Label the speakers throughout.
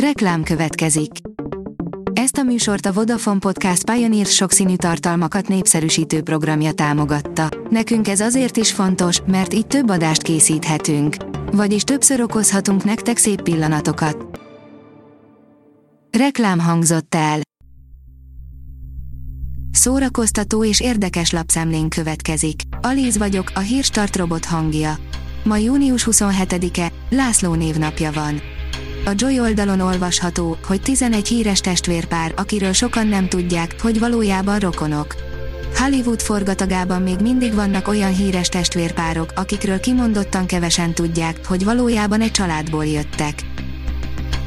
Speaker 1: Reklám következik. Ezt a műsort a Vodafone Podcast Pioneer sokszínű tartalmakat népszerűsítő programja támogatta. Nekünk ez azért is fontos, mert így több adást készíthetünk. Vagyis többször okozhatunk nektek szép pillanatokat. Reklám hangzott el. Szórakoztató és érdekes lapszemlén következik. Alíz vagyok, a hírstart robot hangja. Ma június 27-e, László névnapja van. A Joy oldalon olvasható, hogy 11 híres testvérpár, akiről sokan nem tudják, hogy valójában rokonok. Hollywood forgatagában még mindig vannak olyan híres testvérpárok, akikről kimondottan kevesen tudják, hogy valójában egy családból jöttek.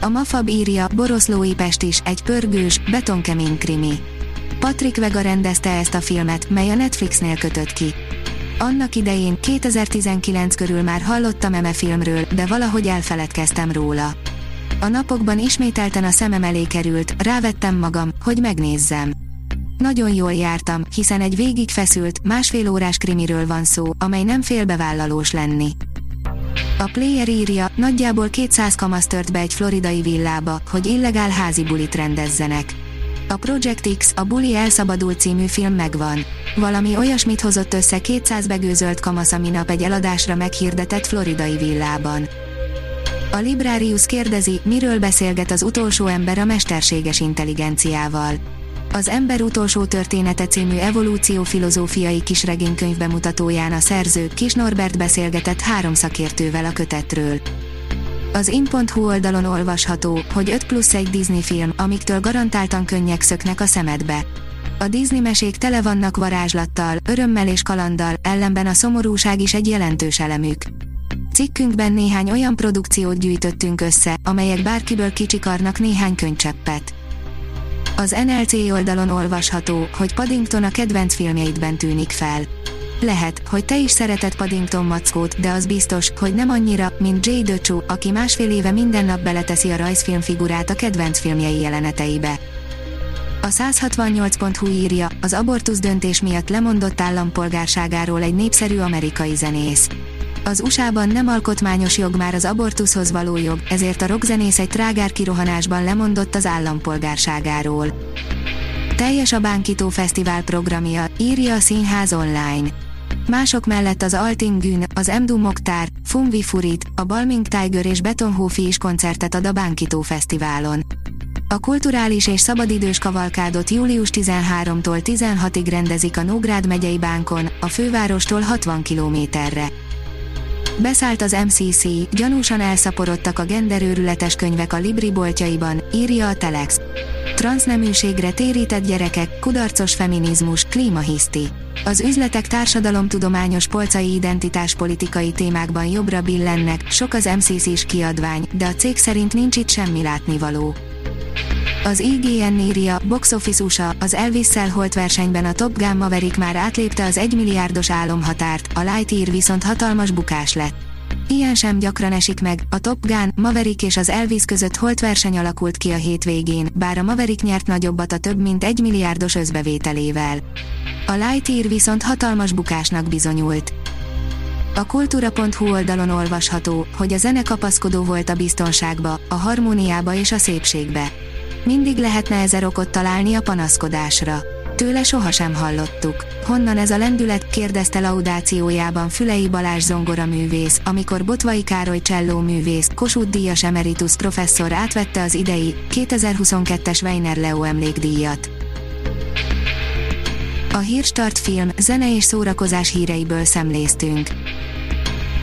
Speaker 1: A Mafab írja, Boroszlói Pest is, egy pörgős, betonkemény krimi. Patrick Vega rendezte ezt a filmet, mely a Netflixnél kötött ki. Annak idején, 2019 körül már hallottam eme filmről, de valahogy elfeledkeztem róla. A napokban ismételten a szemem elé került, rávettem magam, hogy megnézzem. Nagyon jól jártam, hiszen egy végig feszült, másfél órás krimiről van szó, amely nem félbevállalós lenni. A player írja, nagyjából 200 kamasz tört be egy floridai villába, hogy illegál házi bulit rendezzenek. A Project X, a Buli elszabadult című film megvan. Valami olyasmit hozott össze 200 begőzölt kamasz a minap egy eladásra meghirdetett floridai villában. A Librarius kérdezi, miről beszélget az utolsó ember a mesterséges intelligenciával. Az Ember utolsó története című evolúció-filozófiai kisregénykönyv bemutatóján a szerző Kis Norbert beszélgetett három szakértővel a kötetről. Az in.hu oldalon olvasható, hogy 5 plusz egy Disney film, amiktől garantáltan könnyek szöknek a szemedbe. A Disney mesék tele vannak varázslattal, örömmel és kalanddal, ellenben a szomorúság is egy jelentős elemük. Cikkünkben néhány olyan produkciót gyűjtöttünk össze, amelyek bárkiből kicsikarnak néhány könycseppet. Az NLC oldalon olvasható, hogy Paddington a kedvenc filmjeidben tűnik fel. Lehet, hogy te is szereted Paddington mackót, de az biztos, hogy nem annyira, mint Jay Döcsú, aki másfél éve minden nap beleteszi a rajzfilm figurát a kedvenc filmjei jeleneteibe. A 168.hu írja, az abortusz döntés miatt lemondott állampolgárságáról egy népszerű amerikai zenész. Az USA-ban nem alkotmányos jog már az abortuszhoz való jog, ezért a rockzenész egy trágár kirohanásban lemondott az állampolgárságáról. Teljes a Bánkító Fesztivál programja, írja a Színház online. Mások mellett az Alting Gün, az Emdu Moktár, Fumvi Furit, a Balming Tiger és Betonhófi is koncertet ad a Bánkító Fesztiválon. A kulturális és szabadidős kavalkádot július 13-tól 16-ig rendezik a Nógrád megyei bánkon, a fővárostól 60 kilométerre. Beszállt az MCC, gyanúsan elszaporodtak a genderőrületes könyvek a Libri boltjaiban, írja a Telex. Transzneműségre térített gyerekek, kudarcos feminizmus, klímahiszti. Az üzletek társadalomtudományos polcai identitáspolitikai témákban jobbra billennek, sok az MCC-s kiadvány, de a cég szerint nincs itt semmi látnivaló. Az IGN írja, Box Office USA, az Elvis-szel holt versenyben a Top Gun Maverick már átlépte az 1 milliárdos álomhatárt, a Lightyear viszont hatalmas bukás lett. Ilyen sem gyakran esik meg, a Top Gun, Maverick és az Elvis között holt verseny alakult ki a hétvégén, bár a Maverick nyert nagyobbat a több mint 1 milliárdos özbevételével. A Lightyear viszont hatalmas bukásnak bizonyult. A kultúra.hu oldalon olvasható, hogy a zene kapaszkodó volt a biztonságba, a harmóniába és a szépségbe mindig lehetne ezer okot találni a panaszkodásra. Tőle sohasem hallottuk. Honnan ez a lendület, kérdezte laudációjában Fülei Balázs zongora művész, amikor Botvai Károly cselló művész, Kossuth Díjas emeritus professzor átvette az idei, 2022-es Weiner Leo emlékdíjat. A Hírstart film, zene és szórakozás híreiből szemléztünk.